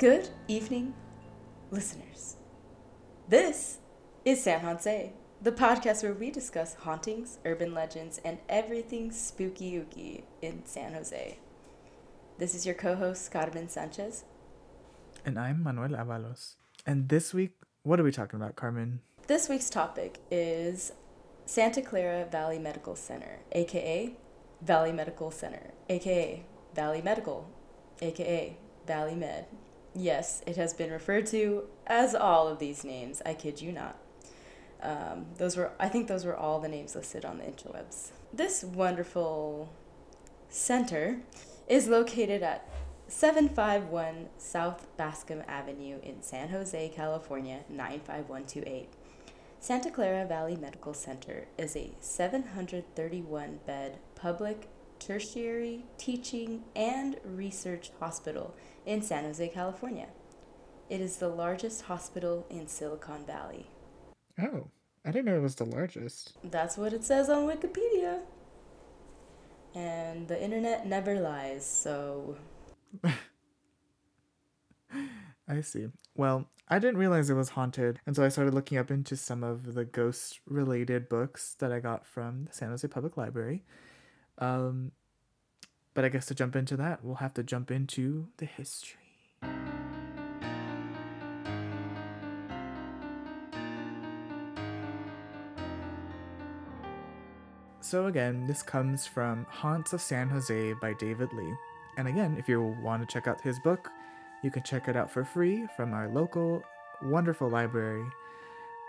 Good evening, listeners. This is San Jose, the podcast where we discuss hauntings, urban legends, and everything spooky ooky in San Jose. This is your co host, Carmen Sanchez. And I'm Manuel Avalos. And this week, what are we talking about, Carmen? This week's topic is Santa Clara Valley Medical Center, aka Valley Medical Center, aka Valley Medical, aka Valley Med. Yes, it has been referred to as all of these names. I kid you not. Um, those were, I think, those were all the names listed on the interwebs. This wonderful center is located at 751 South Bascom Avenue in San Jose, California 95128. Santa Clara Valley Medical Center is a 731 bed public tertiary teaching and research hospital in San Jose, California. It is the largest hospital in Silicon Valley. Oh, I didn't know it was the largest. That's what it says on Wikipedia. And the internet never lies, so. I see. Well, I didn't realize it was haunted, and so I started looking up into some of the ghost related books that I got from the San Jose Public Library. Um, but I guess to jump into that, we'll have to jump into the history. So, again, this comes from Haunts of San Jose by David Lee. And again, if you want to check out his book, you can check it out for free from our local wonderful library.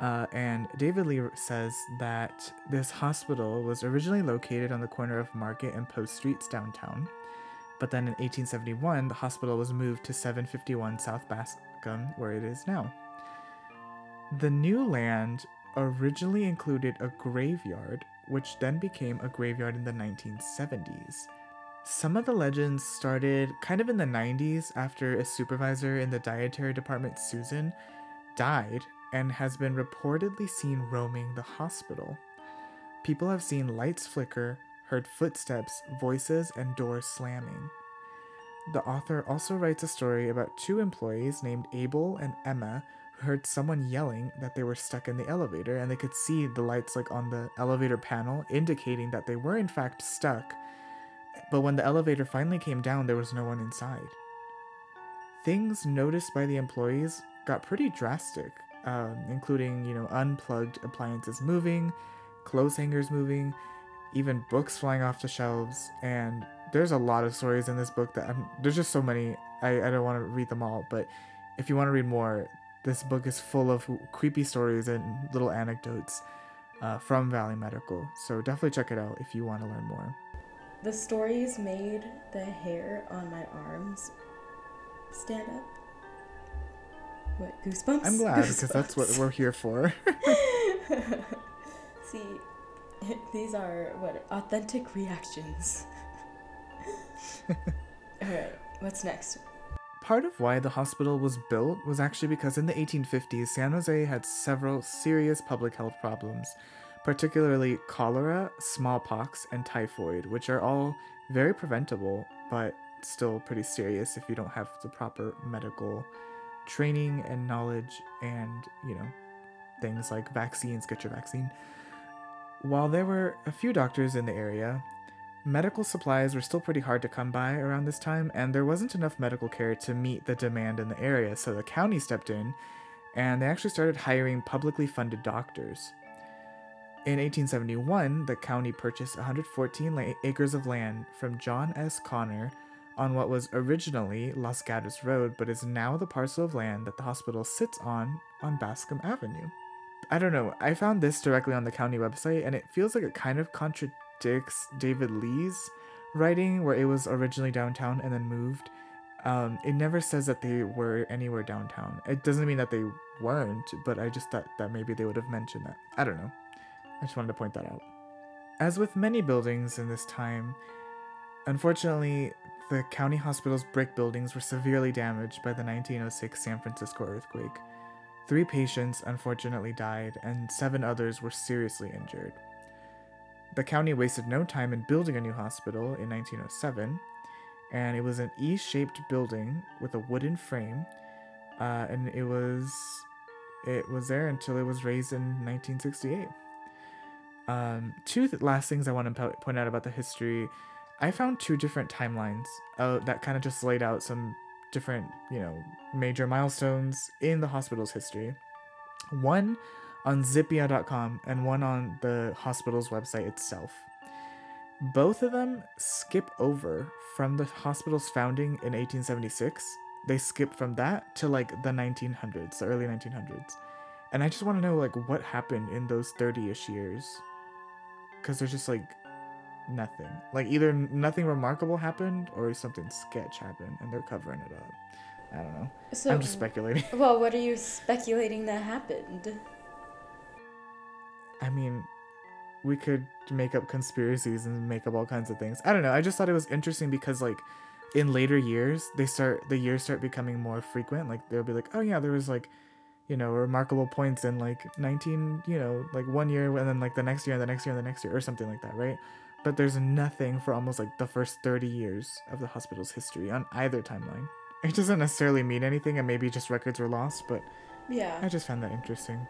Uh, and David Lee says that this hospital was originally located on the corner of Market and Post Streets downtown. But then in 1871, the hospital was moved to 751 South Bascom, where it is now. The new land originally included a graveyard, which then became a graveyard in the 1970s. Some of the legends started kind of in the 90s after a supervisor in the dietary department, Susan, died and has been reportedly seen roaming the hospital. People have seen lights flicker, heard footsteps, voices, and doors slamming. The author also writes a story about two employees named Abel and Emma who heard someone yelling that they were stuck in the elevator and they could see the lights like on the elevator panel indicating that they were in fact stuck. But when the elevator finally came down, there was no one inside. Things noticed by the employees got pretty drastic um, including you know unplugged appliances moving, clothes hangers moving, even books flying off the shelves. And there's a lot of stories in this book that I'm, there's just so many. I, I don't want to read them all, but if you want to read more, this book is full of creepy stories and little anecdotes uh, from Valley Medical. So definitely check it out if you want to learn more. The stories made the hair on my arms stand up. What goosebumps? I'm glad because that's what we're here for. See, these are what authentic reactions. All right, what's next? Part of why the hospital was built was actually because in the 1850s, San Jose had several serious public health problems, particularly cholera, smallpox, and typhoid, which are all very preventable, but still pretty serious if you don't have the proper medical training and knowledge and, you know, things like vaccines, get your vaccine. While there were a few doctors in the area, medical supplies were still pretty hard to come by around this time, and there wasn't enough medical care to meet the demand in the area, so the county stepped in and they actually started hiring publicly funded doctors. In 1871, the county purchased 114 acres of land from John S. Connor on what was originally Los Gatos Road, but is now the parcel of land that the hospital sits on on Bascom Avenue. I don't know, I found this directly on the county website, and it feels like it kind of contradicts David Lee's writing, where it was originally downtown and then moved. Um, it never says that they were anywhere downtown. It doesn't mean that they weren't, but I just thought that maybe they would have mentioned that. I don't know. I just wanted to point that out. As with many buildings in this time, unfortunately, the county hospital's brick buildings were severely damaged by the 1906 San Francisco earthquake. Three patients unfortunately died, and seven others were seriously injured. The county wasted no time in building a new hospital in 1907. and it was an E-shaped building with a wooden frame, uh, and it was it was there until it was razed in 1968. Um, two th- last things I want to po- point out about the history. I found two different timelines uh, that kind of just laid out some different, you know, major milestones in the hospital's history. One on zippia.com and one on the hospital's website itself. Both of them skip over from the hospital's founding in 1876. They skip from that to like the 1900s, the early 1900s. And I just want to know like what happened in those 30ish years. Cuz there's just like nothing. Like either nothing remarkable happened or something sketch happened and they're covering it up. I don't know. So, I'm just speculating. well, what are you speculating that happened? I mean, we could make up conspiracies and make up all kinds of things. I don't know. I just thought it was interesting because like in later years, they start the years start becoming more frequent. Like they'll be like, "Oh yeah, there was like you know, remarkable points in like 19, you know, like one year and then like the next year and the next year and the next year or something like that, right? But there's nothing for almost like the first 30 years of the hospital's history on either timeline. It doesn't necessarily mean anything and maybe just records were lost, but Yeah. I just found that interesting.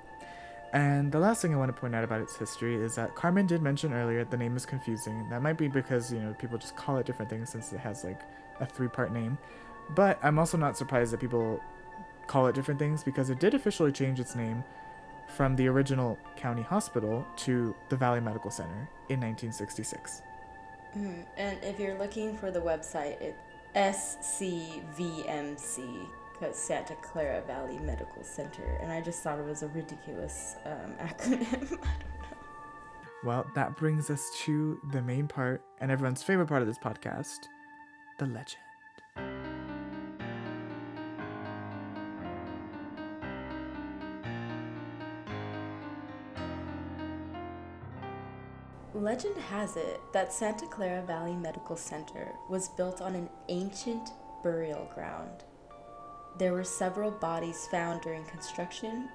And the last thing I want to point out about its history is that Carmen did mention earlier the name is confusing. That might be because, you know, people just call it different things since it has like a three part name. But I'm also not surprised that people call it different things because it did officially change its name from the original county hospital to the Valley Medical Center in 1966. Mhm. And if you're looking for the website, it's SCVMC, Santa Clara Valley Medical Center. And I just thought it was a ridiculous um, acronym. Well, that brings us to the main part and everyone's favorite part of this podcast the legend. Legend has it that Santa Clara Valley Medical Center was built on an ancient burial ground. There were several bodies found during construction,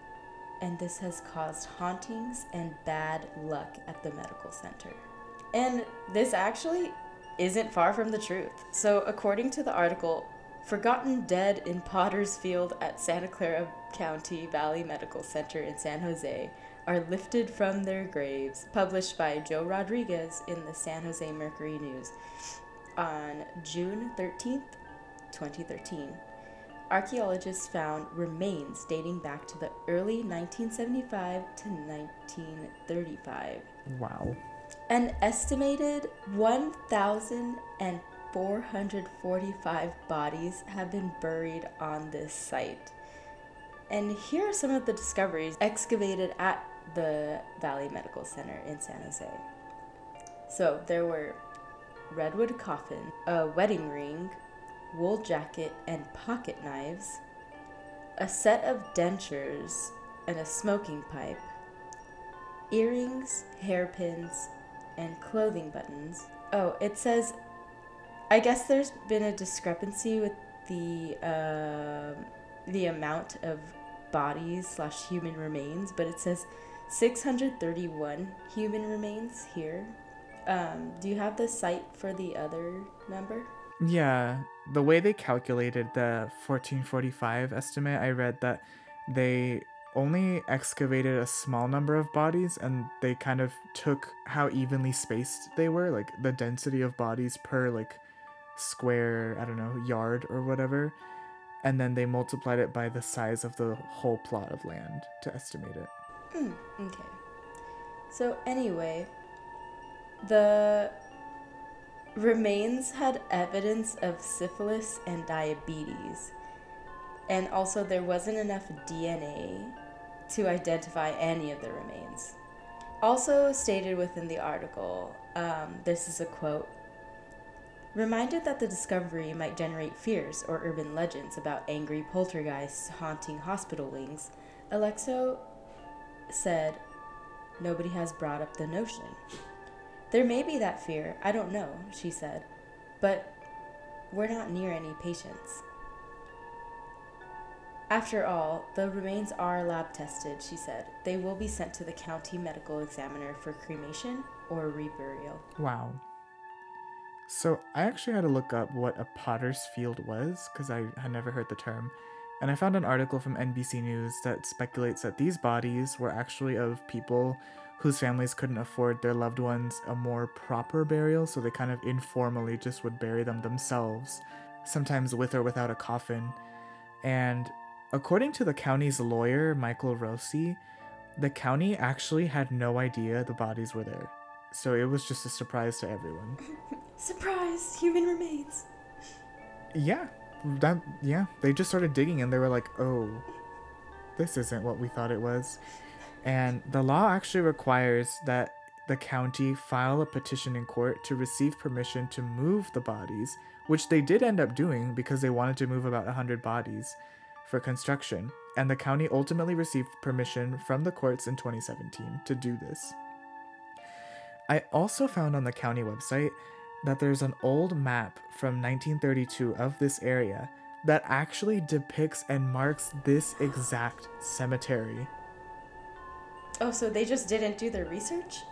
and this has caused hauntings and bad luck at the medical center. And this actually isn't far from the truth. So, according to the article, Forgotten Dead in Potter's Field at Santa Clara County Valley Medical Center in San Jose are lifted from their graves, published by Joe Rodriguez in the San Jose Mercury News on June 13th, 2013. Archaeologists found remains dating back to the early 1975 to 1935. Wow. An estimated 1,445 bodies have been buried on this site. And here are some of the discoveries excavated at the Valley Medical Center in San Jose. So there were redwood coffin, a wedding ring, wool jacket and pocket knives, a set of dentures and a smoking pipe, earrings, hairpins, and clothing buttons. Oh, it says, I guess there's been a discrepancy with the um the amount of bodies slash human remains, but it says 631 human remains here. Um, do you have the site for the other number? Yeah, the way they calculated the 1445 estimate, I read that they only excavated a small number of bodies and they kind of took how evenly spaced they were, like the density of bodies per like square, I don't know, yard or whatever, and then they multiplied it by the size of the whole plot of land to estimate it. Hmm, okay. So, anyway, the remains had evidence of syphilis and diabetes. And also, there wasn't enough DNA to identify any of the remains. Also, stated within the article, um, this is a quote Reminded that the discovery might generate fears or urban legends about angry poltergeists haunting hospital wings, Alexo said, Nobody has brought up the notion. There may be that fear, I don't know, she said, but we're not near any patients. After all, the remains are lab tested, she said. They will be sent to the county medical examiner for cremation or reburial. Wow. So I actually had to look up what a potter's field was because I had never heard the term. And I found an article from NBC News that speculates that these bodies were actually of people whose families couldn't afford their loved ones a more proper burial, so they kind of informally just would bury them themselves, sometimes with or without a coffin. And according to the county's lawyer, Michael Rossi, the county actually had no idea the bodies were there. So it was just a surprise to everyone. Surprise! Human remains. Yeah, that yeah, they just started digging and they were like, "Oh, this isn't what we thought it was." And the law actually requires that the county file a petition in court to receive permission to move the bodies, which they did end up doing because they wanted to move about 100 bodies for construction. And the county ultimately received permission from the courts in 2017 to do this. I also found on the county website that there's an old map from 1932 of this area that actually depicts and marks this exact cemetery. Oh, so they just didn't do their research?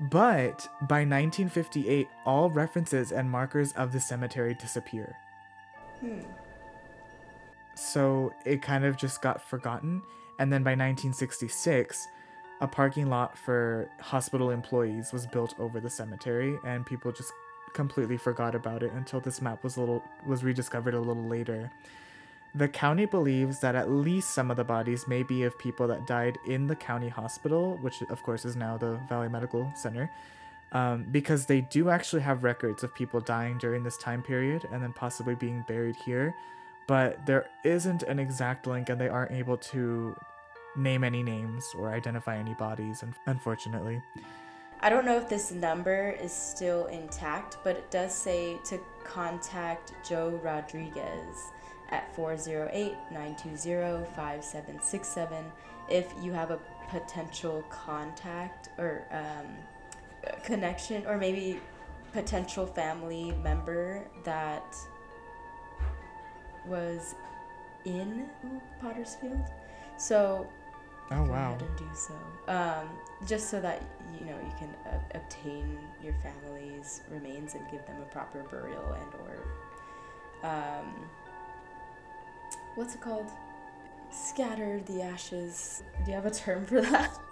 But by 1958, all references and markers of the cemetery disappear. Hmm. So it kind of just got forgotten. And then by 1966, a parking lot for hospital employees was built over the cemetery, and people just completely forgot about it until this map was a little was rediscovered a little later. The county believes that at least some of the bodies may be of people that died in the county hospital, which of course is now the Valley Medical Center, um, because they do actually have records of people dying during this time period and then possibly being buried here. But there isn't an exact link, and they aren't able to name any names or identify any bodies, unfortunately. I don't know if this number is still intact, but it does say to contact Joe Rodriguez at 408 920 5767 if you have a potential contact or um, connection or maybe potential family member that was in Pottersfield. So Oh wow! Go ahead and do so, um, just so that you know you can uh, obtain your family's remains and give them a proper burial and or, um, what's it called? Scatter the ashes. Do you have a term for that?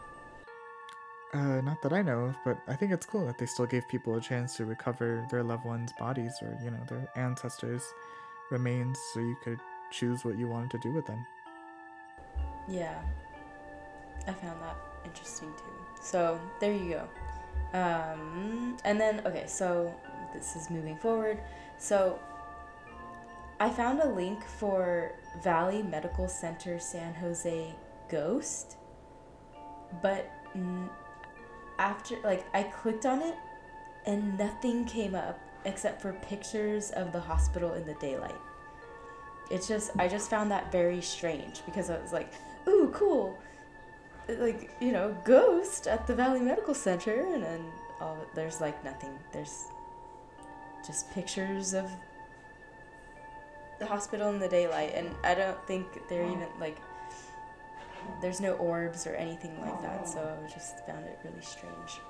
Uh, not that I know of, but I think it's cool that they still gave people a chance to recover their loved ones' bodies or you know their ancestors' remains, so you could choose what you wanted to do with them. Yeah, I found that interesting too. So there you go. Um, and then, okay, so this is moving forward. So I found a link for Valley Medical Center San Jose Ghost, but after, like, I clicked on it and nothing came up except for pictures of the hospital in the daylight. It's just, I just found that very strange because I was like, ooh, cool like you know ghost at the Valley Medical Center, and then all there's like nothing. There's just pictures of the hospital in the daylight, and I don't think they're even like there's no orbs or anything like that. So I just found it really strange.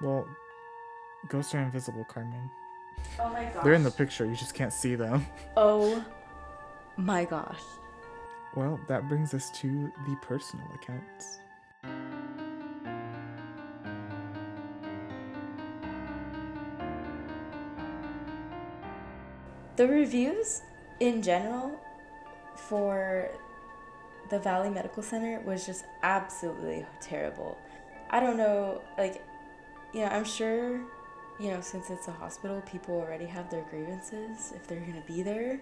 Well, ghosts are invisible, Carmen. Oh my gosh. They're in the picture. You just can't see them. Oh my gosh. Well, that brings us to the personal accounts. The reviews in general for the Valley Medical Center was just absolutely terrible. I don't know, like, you know, I'm sure, you know, since it's a hospital, people already have their grievances if they're to be there.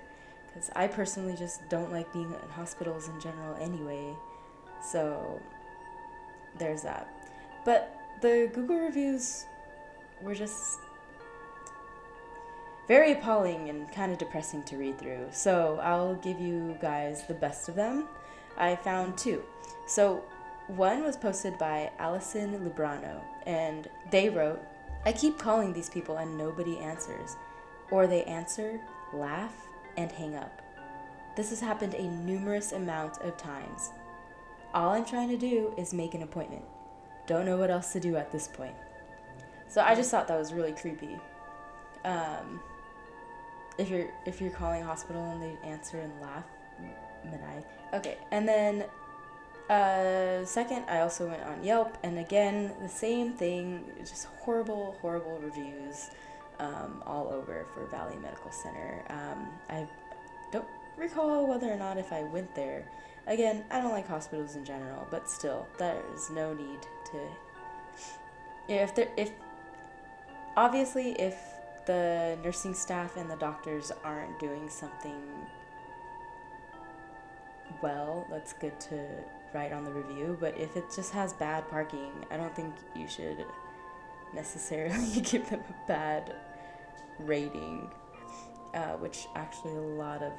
Because I personally just don't like being in hospitals in general anyway. So there's that. But the Google reviews were just very appalling and kind of depressing to read through. So I'll give you guys the best of them. I found two. So one was posted by Allison Lubrano, and they wrote, I keep calling these people and nobody answers. Or they answer, laugh, and hang up. This has happened a numerous amount of times. All I'm trying to do is make an appointment. Don't know what else to do at this point. So I just thought that was really creepy. Um, if you're if you're calling hospital and they answer and laugh, maniac. Okay, and then uh, second, I also went on Yelp, and again, the same thing, just horrible, horrible reviews um, all over for Valley Medical Center. Um, I don't recall whether or not if I went there. Again, I don't like hospitals in general, but still, there is no need to. If there, if obviously, if the nursing staff and the doctors aren't doing something well, that's good to write on the review. But if it just has bad parking, I don't think you should necessarily give them a bad rating. Uh, which actually a lot of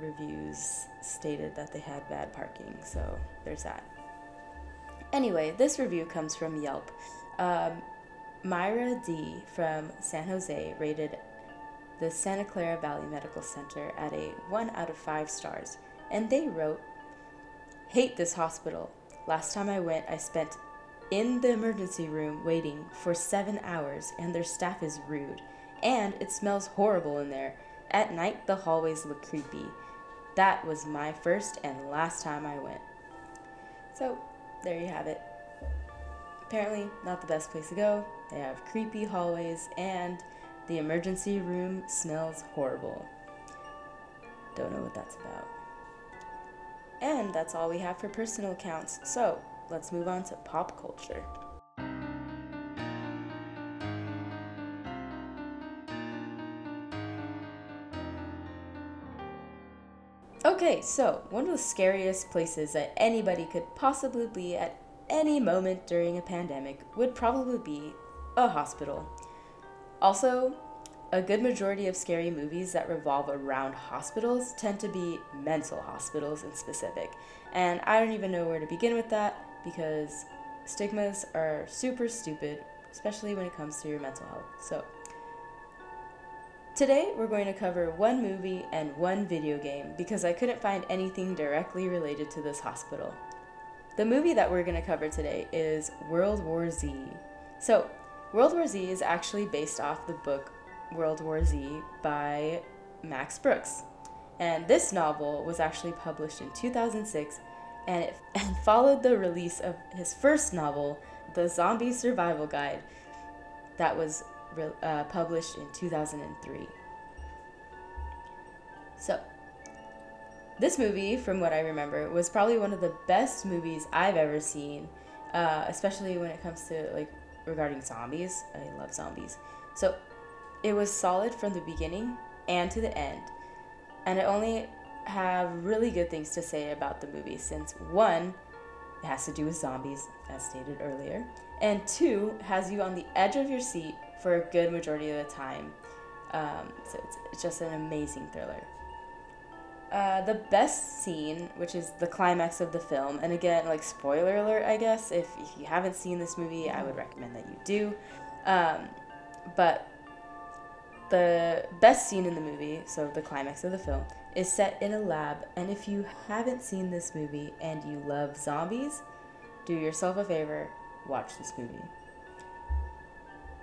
reviews stated that they had bad parking, so there's that. Anyway, this review comes from Yelp. Um, Myra D from San Jose rated the Santa Clara Valley Medical Center at a 1 out of 5 stars, and they wrote, Hate this hospital. Last time I went, I spent in the emergency room waiting for seven hours, and their staff is rude. And it smells horrible in there. At night, the hallways look creepy. That was my first and last time I went. So, there you have it. Apparently, not the best place to go. They have creepy hallways, and the emergency room smells horrible. Don't know what that's about. And that's all we have for personal accounts. So, let's move on to pop culture. Okay, so one of the scariest places that anybody could possibly be at any moment during a pandemic would probably be a hospital. Also, a good majority of scary movies that revolve around hospitals tend to be mental hospitals in specific. And I don't even know where to begin with that because stigmas are super stupid, especially when it comes to your mental health. So, today we're going to cover one movie and one video game because I couldn't find anything directly related to this hospital. The movie that we're going to cover today is World War Z. So, World War Z is actually based off the book World War Z by Max Brooks. And this novel was actually published in 2006 and it and followed the release of his first novel, The Zombie Survival Guide, that was uh, published in 2003. So, this movie, from what I remember, was probably one of the best movies I've ever seen, uh, especially when it comes to like regarding zombies. I love zombies. So it was solid from the beginning and to the end. And I only have really good things to say about the movie since one, it has to do with zombies, as stated earlier, and two, has you on the edge of your seat for a good majority of the time. Um, so it's, it's just an amazing thriller. Uh, the best scene, which is the climax of the film, and again, like spoiler alert, I guess, if, if you haven't seen this movie, I would recommend that you do. Um, but the best scene in the movie, so the climax of the film, is set in a lab, and if you haven't seen this movie and you love zombies, do yourself a favor, watch this movie.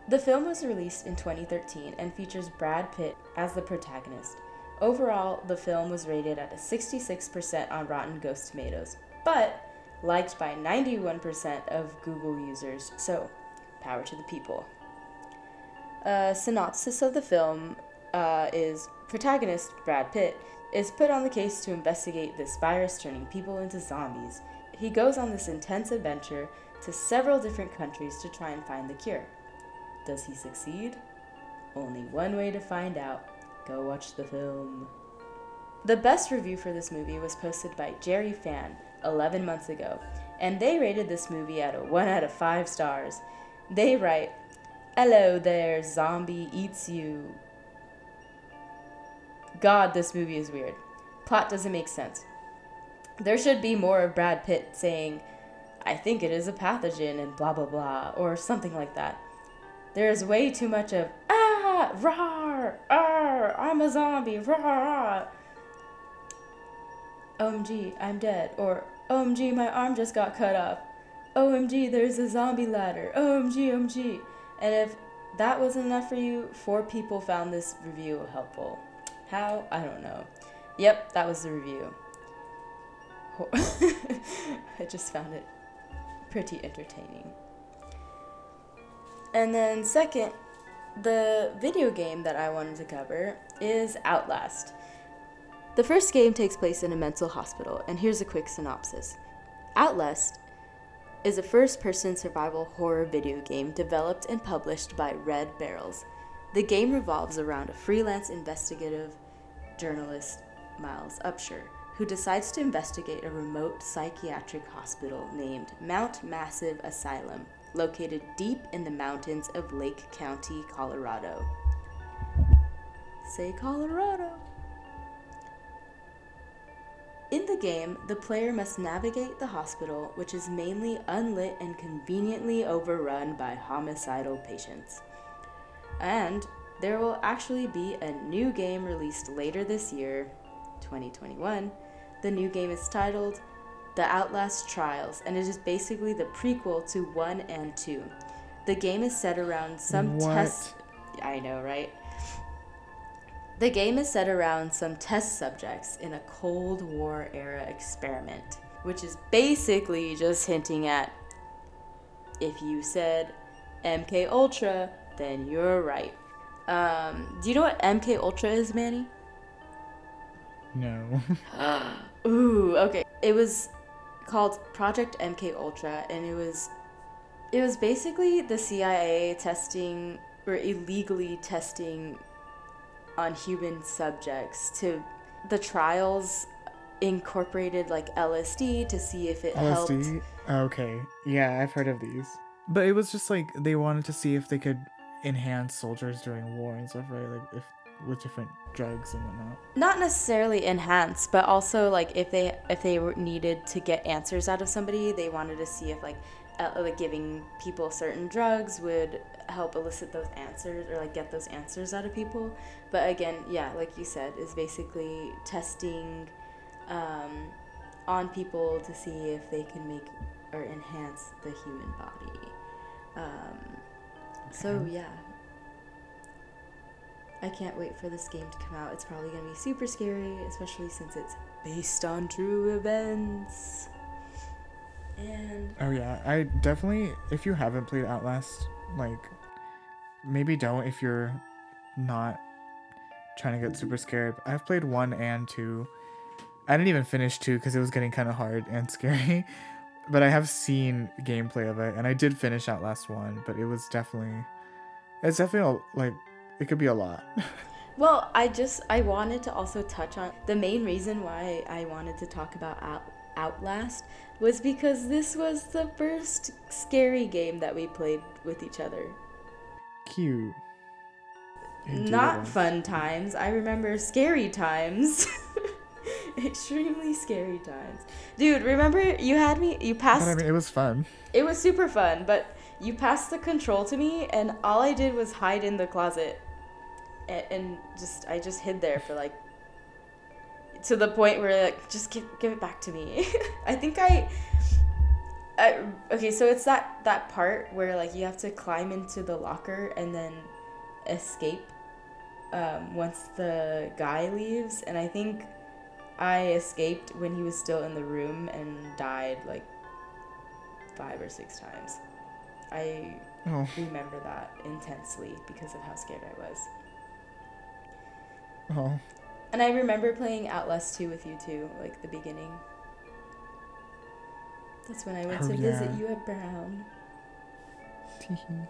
The film was released in 2013 and features Brad Pitt as the protagonist. Overall, the film was rated at a 66% on Rotten Ghost Tomatoes, but liked by 91% of Google users, so power to the people. A synopsis of the film uh, is protagonist Brad Pitt is put on the case to investigate this virus turning people into zombies. He goes on this intense adventure to several different countries to try and find the cure. Does he succeed? Only one way to find out. Go watch the film. The best review for this movie was posted by Jerry Fan 11 months ago, and they rated this movie at a 1 out of 5 stars. They write, Hello there, zombie eats you. God, this movie is weird. Plot doesn't make sense. There should be more of Brad Pitt saying, I think it is a pathogen and blah blah blah, or something like that. There is way too much of, ah, rawr, ah, I'm a zombie, rawr. OMG, I'm dead. Or, OMG, my arm just got cut off. OMG, there's a zombie ladder. OMG, OMG. And if that wasn't enough for you, four people found this review helpful. How? I don't know. Yep, that was the review. I just found it pretty entertaining. And then, second, the video game that I wanted to cover is Outlast. The first game takes place in a mental hospital, and here's a quick synopsis Outlast is a first person survival horror video game developed and published by Red Barrels. The game revolves around a freelance investigative journalist, Miles Upshur, who decides to investigate a remote psychiatric hospital named Mount Massive Asylum, located deep in the mountains of Lake County, Colorado. Say Colorado. In the game, the player must navigate the hospital, which is mainly unlit and conveniently overrun by homicidal patients. And there will actually be a new game released later this year, 2021. The new game is titled The Outlast Trials, and it is basically the prequel to 1 and 2. The game is set around some What? test. I know, right? The game is set around some test subjects in a Cold War era experiment, which is basically just hinting at if you said MK Ultra, then you're right. Um, do you know what MK Ultra is, Manny? No. Ooh, okay. It was called Project MK Ultra, and it was it was basically the CIA testing or illegally testing on human subjects to the trials incorporated like LSD to see if it helped. LSD? Okay. Yeah, I've heard of these. But it was just like they wanted to see if they could enhance soldiers during war and stuff, right? Like if with different drugs and whatnot. Not necessarily enhance, but also like if they if they needed to get answers out of somebody, they wanted to see if like uh, like giving people certain drugs would help elicit those answers or like get those answers out of people. But again, yeah, like you said, is basically testing um, on people to see if they can make or enhance the human body. Um, so yeah, I can't wait for this game to come out. It's probably gonna be super scary, especially since it's based on true events. And Oh yeah, I definitely if you haven't played Outlast, like maybe don't if you're not trying to get super scared. I've played 1 and 2. I didn't even finish 2 cuz it was getting kind of hard and scary. But I have seen gameplay of it and I did finish Outlast 1, but it was definitely it's definitely like it could be a lot. well, I just I wanted to also touch on the main reason why I wanted to talk about Out, Outlast was because this was the first scary game that we played with each other. Cute. Indeed Not fun times. I remember scary times. Extremely scary times. Dude, remember you had me you passed I mean, it was fun. It was super fun, but you passed the control to me, and all I did was hide in the closet, and, and just I just hid there for like to the point where like just give give it back to me. I think I. I, okay, so it's that that part where like you have to climb into the locker and then escape um, once the guy leaves, and I think I escaped when he was still in the room and died like five or six times. I Oh, remember that intensely because of how scared I was. Oh. And I remember playing Outlast 2 with you too, like the beginning. That's when I went Oh, to visit you at Brown.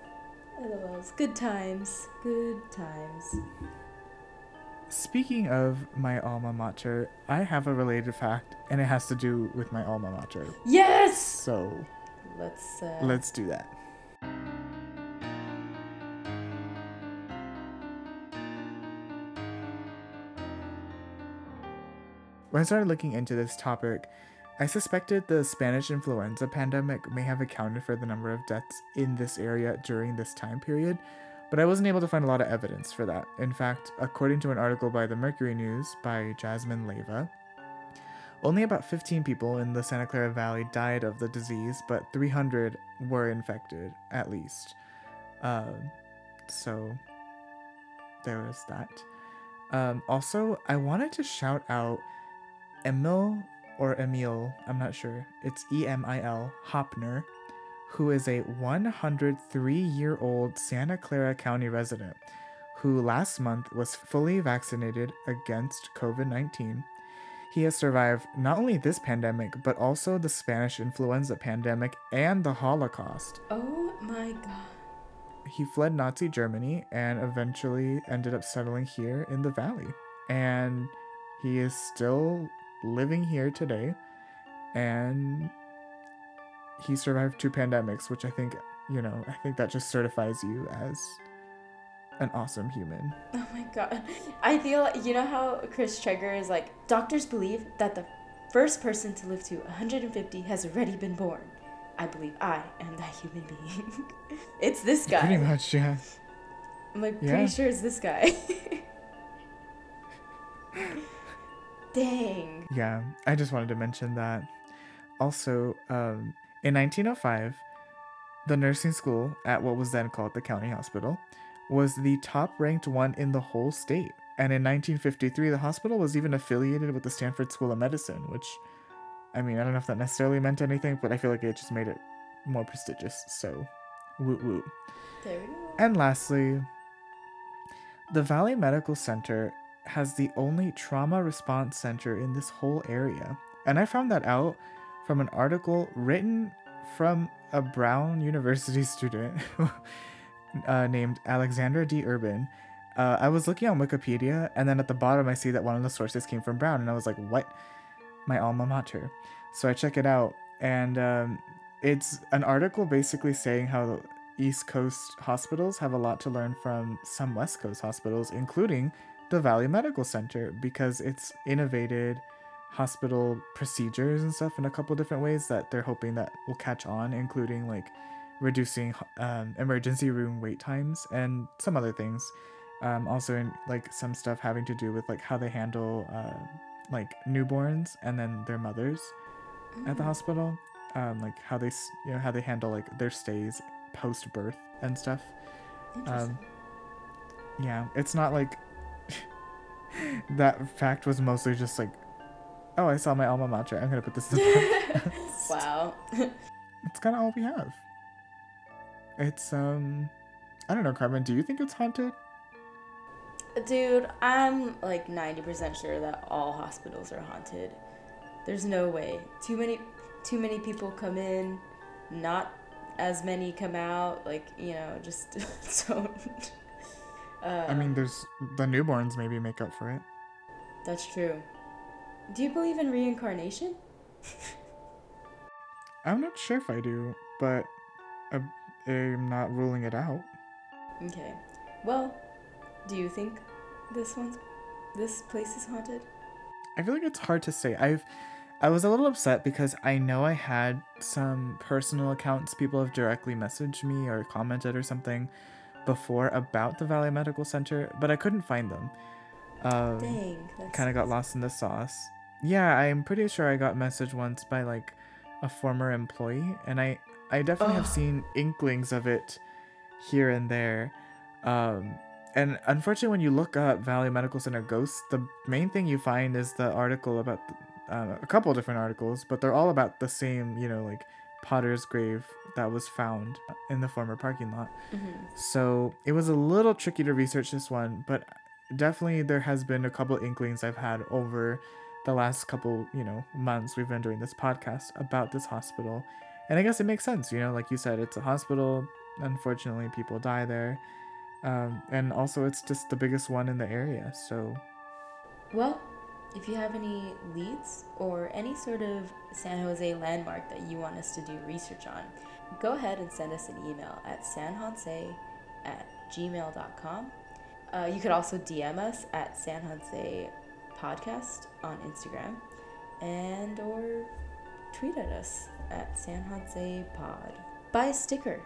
LOLs. Good times. Good times. Speaking of my alma mater, I have a related fact, and it has to do with my alma mater. Yes! So Let's uh let's do that. When I started looking into this topic, I suspected the Spanish influenza pandemic may have accounted for the number of deaths in this area during this time period, but I wasn't able to find a lot of evidence for that. In fact, according to an article by the Mercury News by Jasmine Leva, only about 15 people in the Santa Clara Valley died of the disease, but 300 were infected, at least. Um, So there was that. Um, also, I wanted to shout out Emil or Emil, I'm not sure. It's E M I L Hopner, who is a 103 year old Santa Clara County resident who last month was fully vaccinated against COVID 19. He has survived not only this pandemic, but also the Spanish influenza pandemic and the Holocaust. Oh my god. He fled Nazi Germany and eventually ended up settling here in the valley. And he is still living here today. And he survived two pandemics, which I think, you know, I think that just certifies you as an awesome human. Oh my god. I feel you know how Chris Traeger is like doctors believe that the first person to live to 150 has already been born. I believe I am that human being. it's this guy. Pretty much, yeah. I'm like Yeah. pretty sure it's this guy. Dang. Yeah, I just wanted to mention that. Also, um, in 1905, the nursing school at what was then called the county hospital was the top ranked one in the whole state. And in 1953, the hospital was even affiliated with the Stanford School of Medicine, which, I mean, I don't know if that necessarily meant anything, but I feel like it just made it more prestigious. So, woot woot. There we go. And lastly, the Valley Medical Center has the only trauma response center in this whole area. And I found that out from an article written from a Brown University student uh, named Alexandra D. Urban. Uh, I was looking on Wikipedia, and then at the bottom, I see that one of the sources came from Brown, and I was like, what? My alma mater. So I check it out, and um, it's an article basically saying how East Coast hospitals have a lot to learn from some West Coast hospitals, including the Valley Medical Center, because it's innovated hospital procedures and stuff in a couple different ways that they're hoping that will catch on, including like reducing um, emergency room wait times and some other things. Um, also, in like some stuff having to do with like how they handle uh, like newborns and then their mothers at the hospital, um, like how they you know how they handle like their stays post birth and stuff. Um, yeah, it's not like that fact was mostly just like, oh, I saw my alma mater. I'm gonna put this in. the wow. it's kind of all we have. It's um, I don't know, Carmen. Do you think it's haunted? Dude, I'm like 90% sure that all hospitals are haunted. There's no way. Too many too many people come in, not as many come out, like, you know, just don't uh, I mean, there's the newborns maybe make up for it. That's true. Do you believe in reincarnation? I'm not sure if I do, but I- I'm not ruling it out. Okay. Well, do you think this one's this place is haunted? I feel like it's hard to say. I've I was a little upset because I know I had some personal accounts people have directly messaged me or commented or something before about the Valley Medical Center, but I couldn't find them. Um, Dang. Kind of got lost in the sauce. Yeah, I'm pretty sure I got messaged once by like a former employee, and I I definitely have seen inklings of it here and there. Um, and unfortunately, when you look up Valley Medical Center ghosts, the main thing you find is the article about the, uh, a couple of different articles, but they're all about the same, you know, like Potter's grave that was found in the former parking lot. Mhm. So it was a little tricky to research this one, but definitely there has been a couple inklings I've had over the last couple, you know, months we've been doing this podcast about this hospital. And I guess it makes sense, you know, like you said, it's a hospital. Unfortunately, people die there. Um, and also, it's just the biggest one in the area. So, Well, if you have any leads or any sort of San Jose landmark that you want us to do research on, go ahead and send us an email at sanjose at gmail.com. Uh, you could also DM us at San Jose Podcast on Instagram and or tweet at us at San Jose Pod. Buy a sticker.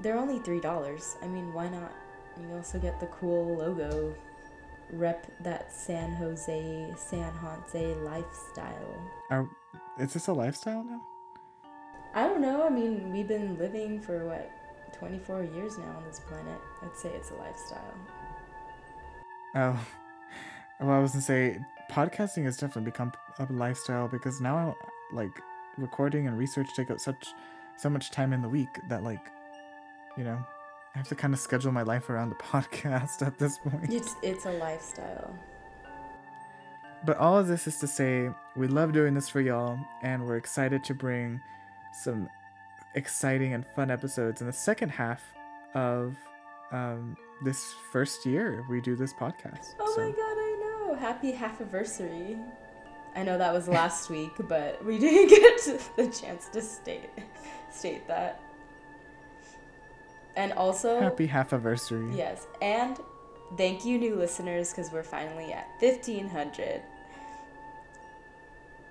They're only $3. I mean, why not? You also get the cool logo rep that San Jose, San Jose lifestyle. are, is this a lifestyle now? I don't know. I mean, we've been living for what, 24 years now on this planet. I'd say it's a lifestyle. Oh, well, I was gonna say podcasting has definitely become a lifestyle because now, like, recording and research take up such so much time in the week that, like, you know, I have to kind of schedule my life around the podcast at this point. It's it's a lifestyle. But all of this is to say, we love doing this for y'all, and we're excited to bring some exciting and fun episodes in the second half of um, this first year we do this podcast. Oh my god, I know! Happy half anniversary. I know that was last week, but we didn't get the chance to state state that. And also happy half anniversary. Yes, and thank you, new listeners, because we're finally at fifteen hundred.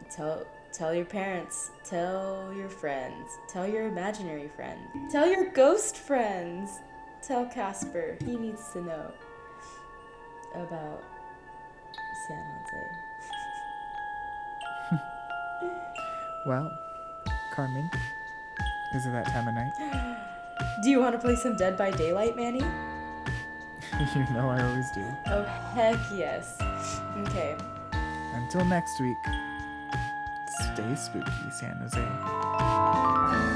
Tell tell your parents, tell your friends, tell your imaginary friends, tell your ghost friends, tell Casper. He needs to know about San Jose. well, Carmen, is it that time of night? Do you want to play some Dead by Daylight, Manny? you know I always do. Oh, heck yes. Okay. Until next week, stay spooky, San Jose.